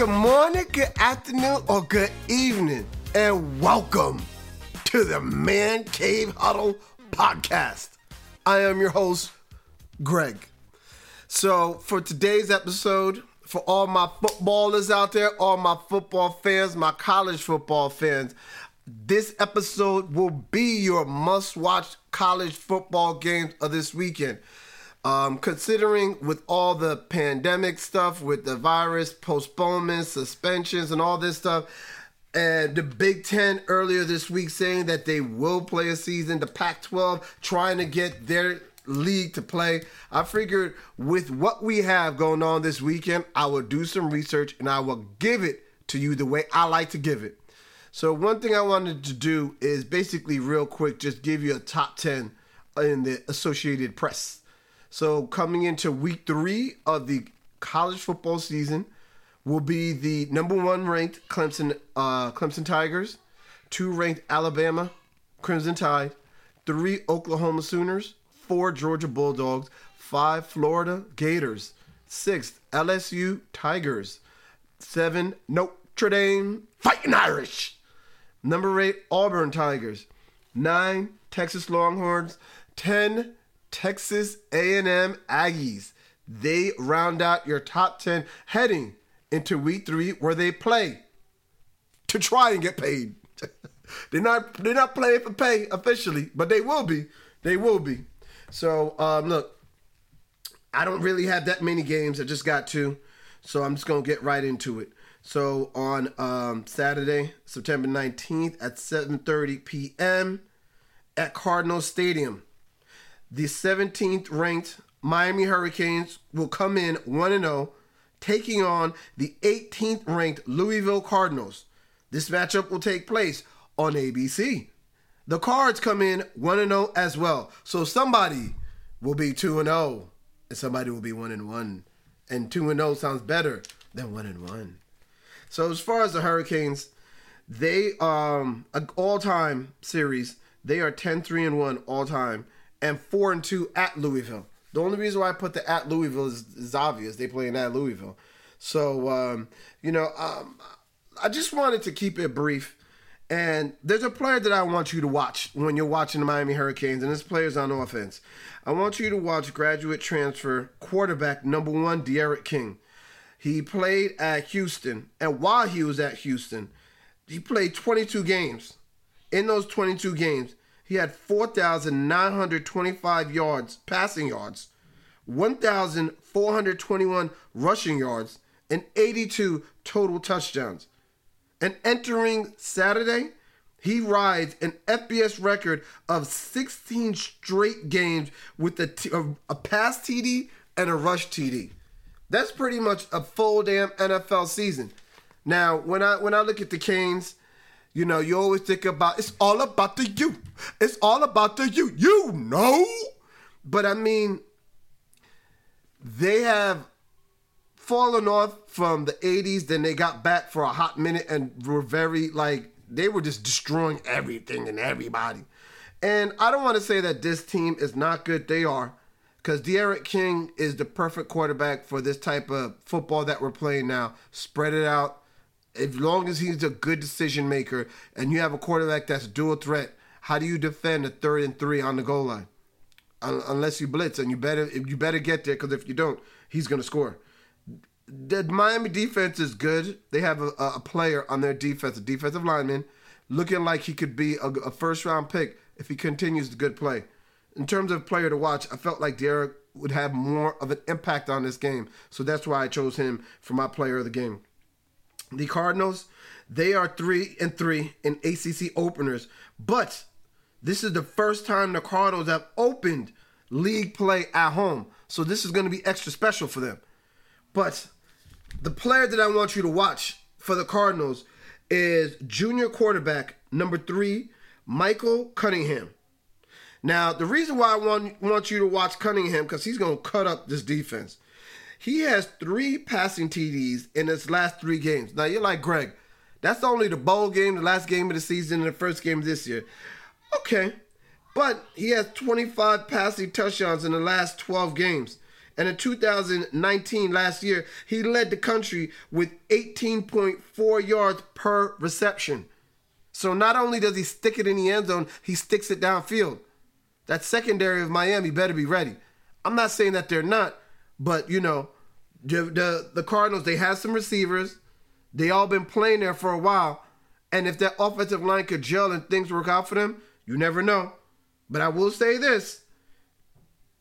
good morning, good afternoon, or good evening, and welcome to the Man Cave Huddle podcast. I am your host, Greg. So, for today's episode, for all my footballers out there, all my football fans, my college football fans, this episode will be your must watch college football games of this weekend. Um, considering with all the pandemic stuff, with the virus, postponements, suspensions, and all this stuff, and the Big Ten earlier this week saying that they will play a season, the Pac 12 trying to get their league to play. I figured with what we have going on this weekend, I will do some research and I will give it to you the way I like to give it. So, one thing I wanted to do is basically, real quick, just give you a top 10 in the Associated Press. So coming into week three of the college football season will be the number one ranked Clemson uh, Clemson Tigers, two ranked Alabama Crimson Tide, three Oklahoma Sooners, four Georgia Bulldogs, five Florida Gators, six LSU Tigers, seven Notre Dame Fighting Irish, number eight Auburn Tigers, nine Texas Longhorns, ten Texas A&M Aggies. They round out your top 10 heading into week 3 where they play to try and get paid. they're not they're not playing for pay officially, but they will be. They will be. So, um, look, I don't really have that many games. I just got two. So I'm just going to get right into it. So on um, Saturday, September 19th at 7:30 p.m. at Cardinal Stadium, the 17th ranked Miami Hurricanes will come in 1 0, taking on the 18th ranked Louisville Cardinals. This matchup will take place on ABC. The Cards come in 1 0 as well. So somebody will be 2 0 and somebody will be 1 1. And 2 0 sounds better than 1 1. So as far as the Hurricanes, they um an all-time series, they are 10-3 and 1 all time and four and two at Louisville. The only reason why I put the at Louisville is, is obvious. They play in at Louisville. So, um, you know, um, I just wanted to keep it brief. And there's a player that I want you to watch when you're watching the Miami Hurricanes, and this player's on offense. I want you to watch graduate transfer quarterback number one, D'Eriq King. He played at Houston, and while he was at Houston, he played 22 games. In those 22 games, he had 4,925 yards, passing yards, 1,421 rushing yards, and 82 total touchdowns. And entering Saturday, he rides an FBS record of 16 straight games with a, t- a pass TD and a rush TD. That's pretty much a full damn NFL season. Now, when I when I look at the Canes, you know, you always think about it's all about the you. It's all about the you. You know. But I mean, they have fallen off from the 80s, then they got back for a hot minute and were very like they were just destroying everything and everybody. And I don't want to say that this team is not good. They are. Because D'Eriq King is the perfect quarterback for this type of football that we're playing now. Spread it out, as long as he's a good decision maker and you have a quarterback that's dual threat, how do you defend a third and three on the goal line? unless you blitz, and you better you better get there because if you don't, he's to score. The Miami defense is good. They have a, a, player on their defense, a defensive lineman, looking like he could be a, a first round pick if he continues the good play. In terms of player to watch, I felt like D'Eriq would have more of an impact on this game, so that's why I chose him for my player of the game. The Cardinals, they are three and three in ACC openers, but this is the first time the Cardinals have opened league play at home. So this is going to be extra special for them. But the player that I want you to watch for the Cardinals is junior quarterback number three, Michael Cunningham. Now, the reason why I want, want you to watch Cunningham, because he's going to cut up this defense. He has three passing TDs in his last three games. Now you're like, Greg, that's only the bowl game, the last game of the season, and the first game this year. Okay. But he has 25 passing touchdowns in the last 12 games. And in 2019, last year, he led the country with 18.4 yards per reception. So not only does he stick it in the end zone, he sticks it downfield. That secondary of Miami better be ready. I'm not saying that they're not, but you know, the the, the Cardinals they have some receivers. They all been playing there for a while, and if that offensive line could gel and things work out for them, you never know. But I will say this: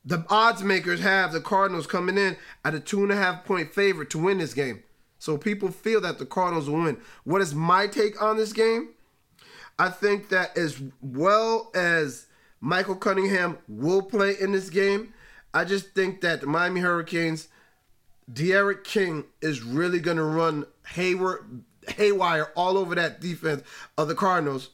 the odds makers have the Cardinals coming in at a two and a half point favorite to win this game. So people feel that the Cardinals will win. What is my take on this game? I think that as well as Michael Cunningham will play in this game, I just think that the Miami Hurricanes, D'Eriq King is really going to run Hayward, haywire all over that defense of the Cardinals.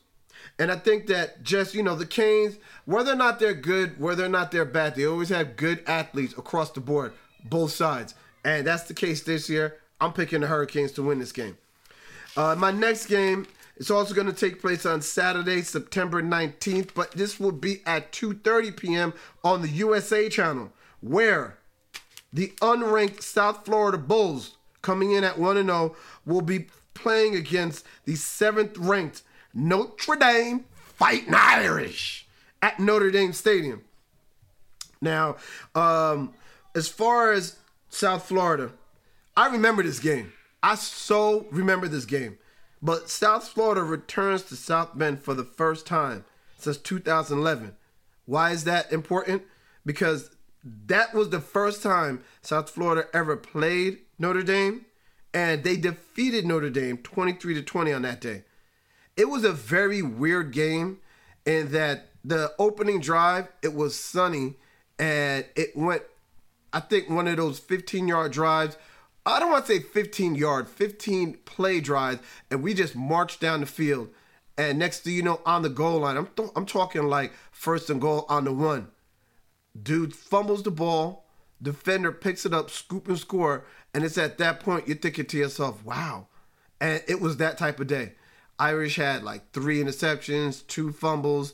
And I think that just, you know, the Canes, whether or not they're good, whether or not they're bad, they always have good athletes across the board, both sides. And that's the case this year. I'm picking the Hurricanes to win this game. Uh, my next game it's also going to take place on Saturday, September 19th, but this will be at 2:30 p.m. on the USA channel, where the unranked South Florida Bulls, coming in at 1 0, will be playing against the 7th ranked Notre Dame Fighting Irish at Notre Dame Stadium. Now, um, as far as South Florida, I remember this game. I so remember this game. But South Florida returns to South Bend for the first time since 2011. Why is that important? Because that was the first time South Florida ever played Notre Dame, and they defeated Notre Dame 23 to 20 on that day. It was a very weird game in that the opening drive, it was sunny, and it went, I think, one of those 15 yard drives I don't want to say 15 yard, 15 play drives, and we just marched down the field. And next to you know, on the goal line, I'm th- I'm talking like first and goal on the one. Dude fumbles the ball, defender picks it up, scoop and score, and it's at that point you're thinking to yourself, "Wow!" And it was that type of day. Irish had like three interceptions, two fumbles.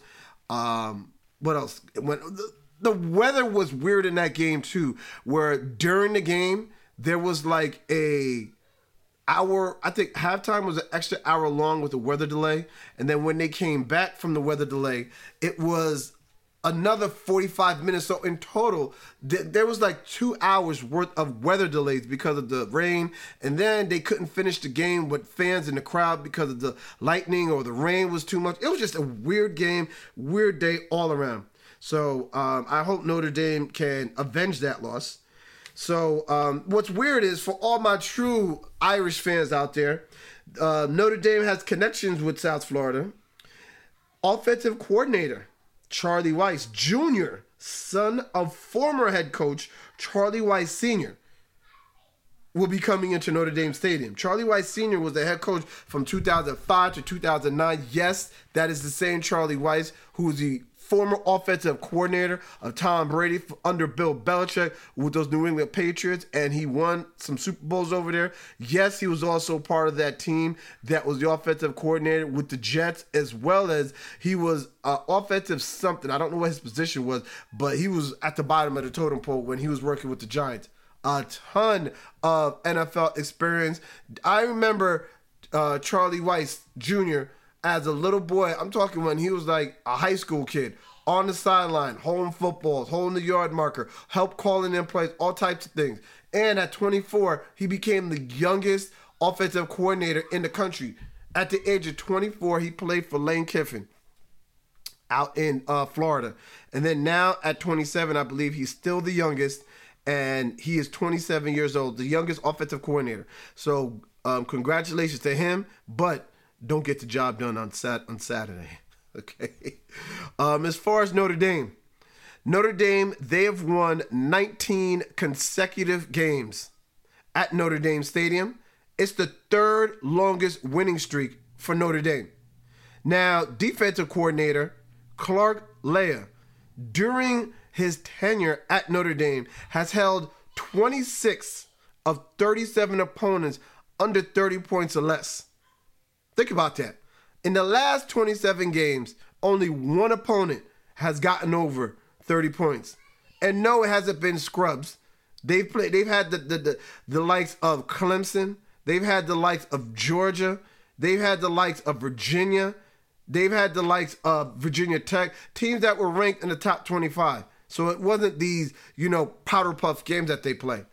Um, what else? When the, the weather was weird in that game too, where during the game there was like a hour i think halftime was an extra hour long with the weather delay. And then when they came back from the weather delay it was another 45 minutes. So in total th- there was like two hours worth of weather delays because of the rain. And then they couldn't finish the game with fans in the crowd because of the lightning or the rain was too much. It was just a weird game weird day all around. So um, i hope notre dame can avenge that loss so um, what's weird is for all my true Irish fans out there, uh, Notre Dame has connections with South Florida. Offensive coordinator Charlie Weis Jr., son of former head coach Charlie Weis Sr., will be coming into Notre Dame Stadium. Charlie Weis Sr. was the head coach from 2005 to 2009. Yes, that is the same Charlie Weis who was the former offensive coordinator of Tom Brady under Bill Belichick with those New England Patriots, and he won some Super Bowls over there. Yes, he was also part of that team that was the offensive coordinator with the Jets, as well as he was uh, offensive something. I don't know what his position was, but he was at the bottom of the totem pole when he was working with the Giants. A ton of NFL experience. I remember uh, Charlie Weis Jr as a little boy, I'm talking when he was like a high school kid, on the sideline, holding footballs, holding the yard marker, help calling in plays, all types of things. And at 24, he became the youngest offensive coordinator in the country. At the age of 24, he played for Lane Kiffin out in uh, Florida. And then now at 27, I believe he's still the youngest, and he is 27 years old, the youngest offensive coordinator. So um, congratulations to him. But don't get the job done on sat on Saturday. Okay. Um, as far as Notre Dame, Notre Dame they have won 19 consecutive games at Notre Dame Stadium. It's the third longest winning streak for Notre Dame. Now, defensive coordinator Clark Lea, during his tenure at Notre Dame, has held 26 of 37 opponents under 30 points or less. Think about that. In the last 27 games, only one opponent has gotten over 30 points. And no, it hasn't been scrubs. They've played. They've had the the, the the likes of Clemson. They've had the likes of Georgia. They've had the likes of Virginia. They've had the likes of Virginia Tech, teams that were ranked in the top 25. So it wasn't these, you know, powder puff games that they play.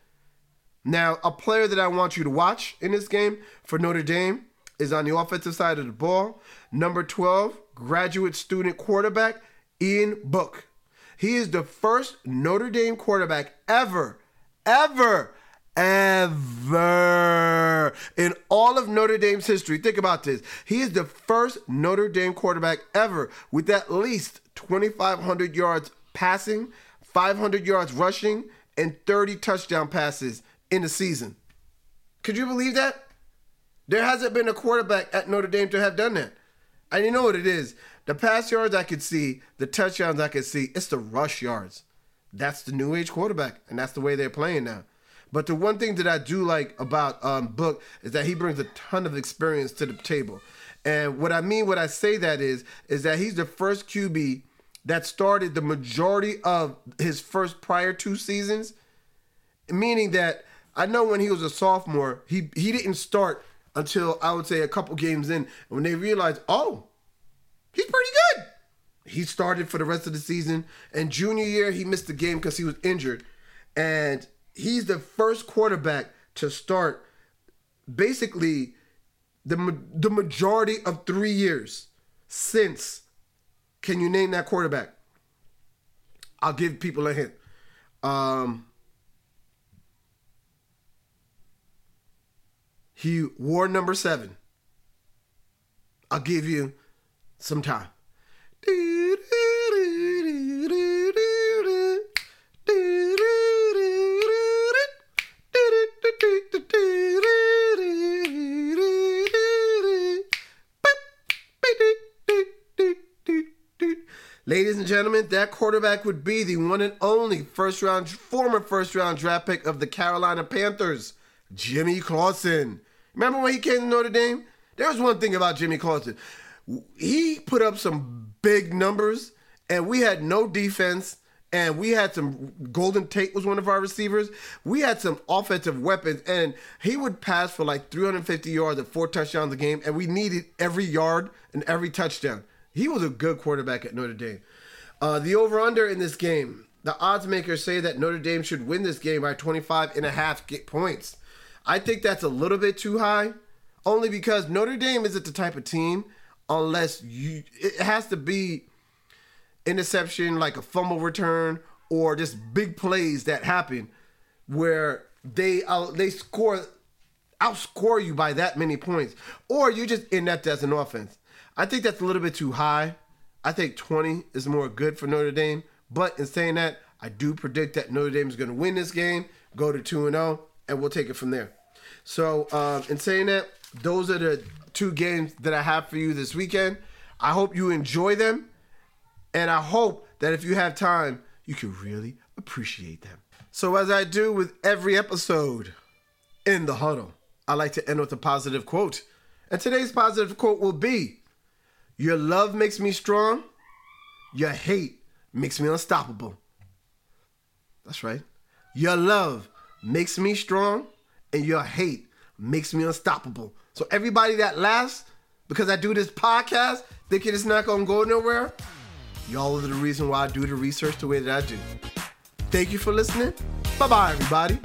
Now, a player that I want you to watch in this game for Notre Dame is on the offensive side of the ball. Number 12, graduate student quarterback, Ian Book. He is the first Notre Dame quarterback ever, ever, ever in all of Notre Dame's history. Think about this. He is the first Notre Dame quarterback ever with at least 2,500 yards passing, 500 yards rushing, and 30 touchdown passes in the season. Could you believe that? There hasn't been a quarterback at Notre Dame to have done that. And you know what it is? The pass yards I could see, the touchdowns I could see, it's the rush yards. That's the new age quarterback, and that's the way they're playing now. But the one thing that I do like about um, Book is that he brings a ton of experience to the table. And what I mean, what I say that is, is that he's the first QB that started the majority of his first prior two seasons. Meaning that I know when he was a sophomore, he he didn't start until I would say a couple games in. When they realized, oh, he's pretty good. He started for the rest of the season. And junior year, he missed the game because he was injured. And he's the first quarterback to start basically the, the majority of three years since. Can you name that quarterback? I'll give people a hint. Um, he wore number seven. I'll give you some time. Ladies and gentlemen, that quarterback would be the one and only first round, former first round draft pick of the Carolina Panthers, Jimmy Clausen. Remember when he came to Notre Dame? There was one thing about Jimmy Clausen. He put up some big numbers, and we had no defense, and we had some Golden Tate was one of our receivers. We had some offensive weapons, and he would pass for like 350 yards and four touchdowns a game, and we needed every yard and every touchdown. He was a good quarterback at Notre Dame. Uh, the over under in this game, the odds makers say that Notre Dame should win this game by 25 and a half points. I think that's a little bit too high, only because Notre Dame isn't the type of team unless you it has to be interception like a fumble return or just big plays that happen where they uh, they score outscore you by that many points or you're just inept as an offense. I think that's a little bit too high. I think 20 is more good for Notre Dame. But in saying that, I do predict that Notre Dame is going to win this game, go to 2 0, and we'll take it from there. So, um, in saying that, those are the two games that I have for you this weekend. I hope you enjoy them. And I hope that if you have time, you can really appreciate them. So, as I do with every episode in the huddle, I like to end with a positive quote. And today's positive quote will be your love makes me strong. Your hate makes me unstoppable. That's right. Your love makes me strong, and your hate makes me unstoppable. So everybody that laughs because I do this podcast thinking it's not gonna go nowhere, y'all are the reason why I do the research the way that I do. Thank you for listening. Bye bye, everybody.